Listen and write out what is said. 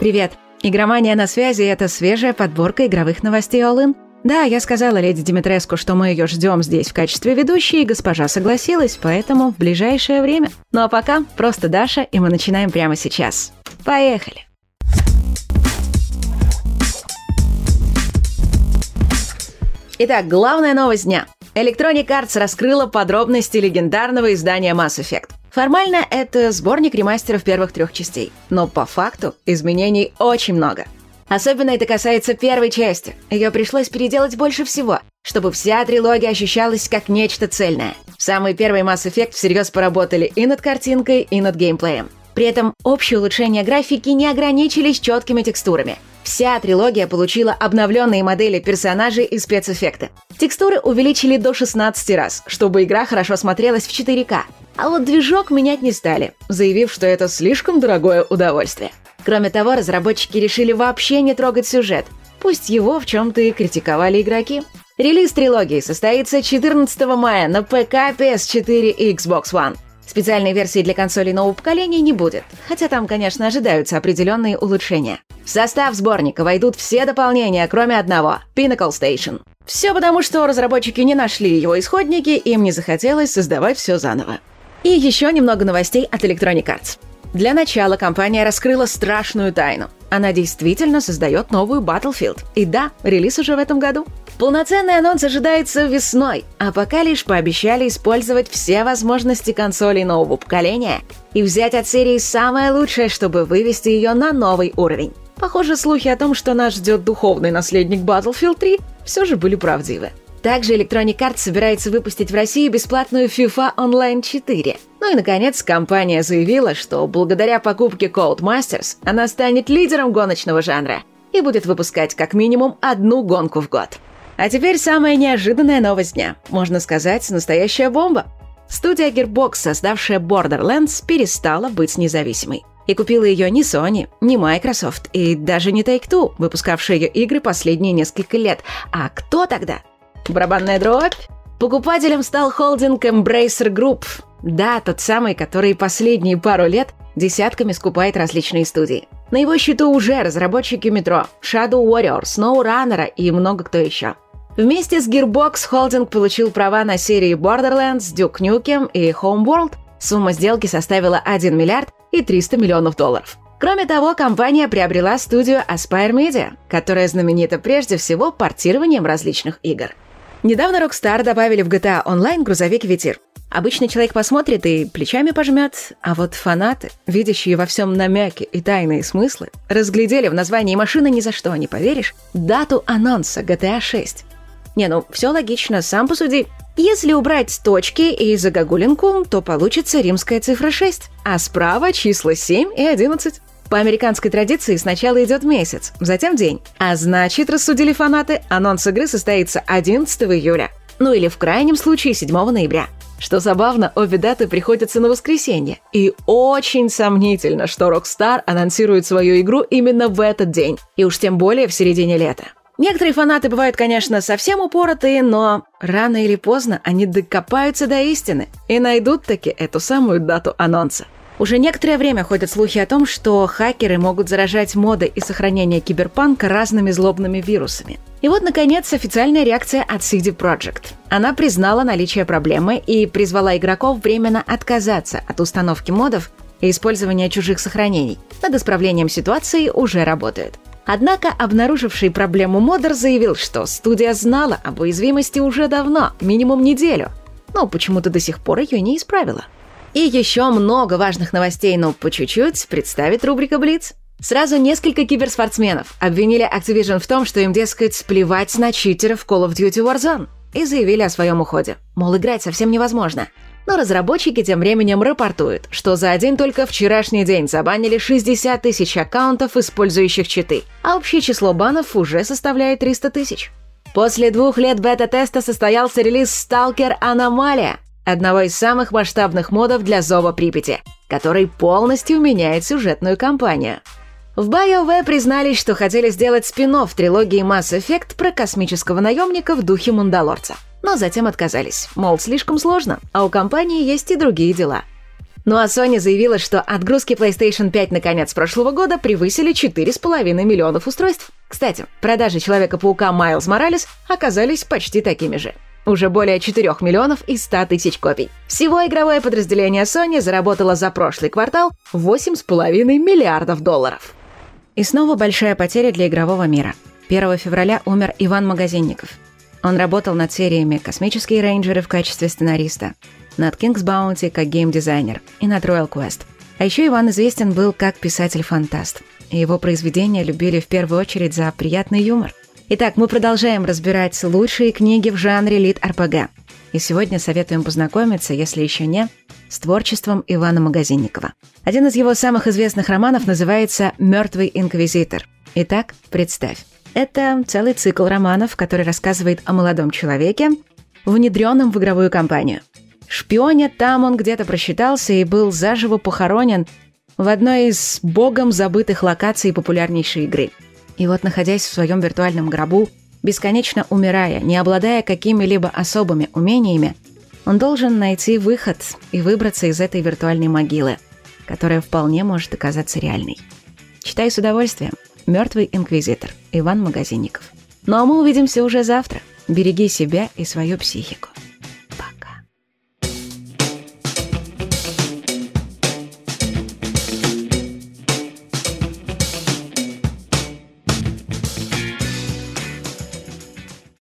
Привет! Игромания на связи – это свежая подборка игровых новостей All Да, я сказала леди Димитреску, что мы ее ждем здесь в качестве ведущей, и госпожа согласилась, поэтому в ближайшее время. Ну а пока просто Даша, и мы начинаем прямо сейчас. Поехали! Итак, главная новость дня. Electronic Arts раскрыла подробности легендарного издания Mass Effect. Формально это сборник ремастеров первых трех частей, но по факту изменений очень много. Особенно это касается первой части. Ее пришлось переделать больше всего, чтобы вся трилогия ощущалась как нечто цельное. В самый первый Mass Effect всерьез поработали и над картинкой, и над геймплеем. При этом общие улучшения графики не ограничились четкими текстурами. Вся трилогия получила обновленные модели персонажей и спецэффекты. Текстуры увеличили до 16 раз, чтобы игра хорошо смотрелась в 4К, а вот движок менять не стали, заявив, что это слишком дорогое удовольствие. Кроме того, разработчики решили вообще не трогать сюжет, пусть его в чем-то и критиковали игроки. Релиз трилогии состоится 14 мая на ПК, PS4 и Xbox One. Специальной версии для консолей нового поколения не будет, хотя там, конечно, ожидаются определенные улучшения. В состав сборника войдут все дополнения, кроме одного – Pinnacle Station. Все потому, что разработчики не нашли его исходники, им не захотелось создавать все заново. И еще немного новостей от Electronic Arts. Для начала компания раскрыла страшную тайну. Она действительно создает новую Battlefield. И да, релиз уже в этом году. Полноценный анонс ожидается весной, а пока лишь пообещали использовать все возможности консолей нового поколения и взять от серии самое лучшее, чтобы вывести ее на новый уровень. Похоже, слухи о том, что нас ждет духовный наследник Battlefield 3, все же были правдивы. Также Electronic Arts собирается выпустить в России бесплатную FIFA Online 4. Ну и, наконец, компания заявила, что благодаря покупке Cold Masters она станет лидером гоночного жанра и будет выпускать как минимум одну гонку в год. А теперь самая неожиданная новость дня. Можно сказать, настоящая бомба. Студия Gearbox, создавшая Borderlands, перестала быть независимой. И купила ее не Sony, не Microsoft и даже не Take-Two, выпускавшие ее игры последние несколько лет. А кто тогда? Барабанная дробь? Покупателем стал холдинг Embracer Group. Да, тот самый, который последние пару лет десятками скупает различные студии. На его счету уже разработчики Metro, Shadow Warrior, SnowRunner и много кто еще. Вместе с Gearbox холдинг получил права на серии Borderlands, Duke Nukem и Homeworld. Сумма сделки составила 1 миллиард и 300 миллионов долларов. Кроме того, компания приобрела студию Aspire Media, которая знаменита прежде всего портированием различных игр – Недавно Rockstar добавили в GTA Online грузовик Ветир. Обычный человек посмотрит и плечами пожмет, а вот фанаты, видящие во всем намеки и тайные смыслы, разглядели в названии машины ни за что, не поверишь, дату анонса GTA 6. Не, ну, все логично, сам посуди. Если убрать точки и загогулинку, то получится римская цифра 6, а справа числа 7 и 11. По американской традиции сначала идет месяц, затем день. А значит, рассудили фанаты, анонс игры состоится 11 июля. Ну или в крайнем случае 7 ноября. Что забавно, обе даты приходятся на воскресенье. И очень сомнительно, что Rockstar анонсирует свою игру именно в этот день. И уж тем более в середине лета. Некоторые фанаты бывают, конечно, совсем упоротые, но рано или поздно они докопаются до истины и найдут таки эту самую дату анонса. Уже некоторое время ходят слухи о том, что хакеры могут заражать моды и сохранение киберпанка разными злобными вирусами. И вот, наконец, официальная реакция от CD Projekt. Она признала наличие проблемы и призвала игроков временно отказаться от установки модов и использования чужих сохранений. Над исправлением ситуации уже работают. Однако обнаруживший проблему модер заявил, что студия знала об уязвимости уже давно, минимум неделю, но почему-то до сих пор ее не исправила. И еще много важных новостей, но по чуть-чуть представит рубрика «Блиц». Сразу несколько киберспортсменов обвинили Activision в том, что им, дескать, плевать на читеров Call of Duty Warzone и заявили о своем уходе. Мол, играть совсем невозможно. Но разработчики тем временем рапортуют, что за один только вчерашний день забанили 60 тысяч аккаунтов, использующих читы, а общее число банов уже составляет 300 тысяч. После двух лет бета-теста состоялся релиз Stalker Аномалия, одного из самых масштабных модов для Зова Припяти, который полностью меняет сюжетную кампанию. В BioWare признались, что хотели сделать спин трилогии Mass Effect про космического наемника в духе Мандалорца. Но затем отказались, мол, слишком сложно, а у компании есть и другие дела. Ну а Sony заявила, что отгрузки PlayStation 5 на конец прошлого года превысили 4,5 миллионов устройств. Кстати, продажи Человека-паука Майлз Моралес оказались почти такими же. Уже более 4 миллионов и 100 тысяч копий. Всего игровое подразделение Sony заработало за прошлый квартал 8,5 миллиардов долларов. И снова большая потеря для игрового мира. 1 февраля умер Иван Магазинников. Он работал над сериями «Космические рейнджеры» в качестве сценариста, над King's Bounty как геймдизайнер и над Royal Quest. А еще Иван известен был как писатель-фантаст. Его произведения любили в первую очередь за приятный юмор. Итак, мы продолжаем разбирать лучшие книги в жанре лид-РПГ. И сегодня советуем познакомиться, если еще не, с творчеством Ивана Магазинникова. Один из его самых известных романов называется «Мертвый инквизитор». Итак, представь. Это целый цикл романов, который рассказывает о молодом человеке, внедренном в игровую кампанию – Шпионе там он где-то просчитался и был заживо похоронен в одной из богом забытых локаций популярнейшей игры. И вот, находясь в своем виртуальном гробу, бесконечно умирая, не обладая какими-либо особыми умениями, он должен найти выход и выбраться из этой виртуальной могилы, которая вполне может оказаться реальной. Читай с удовольствием. Мертвый инквизитор. Иван Магазинников. Ну а мы увидимся уже завтра. Береги себя и свою психику.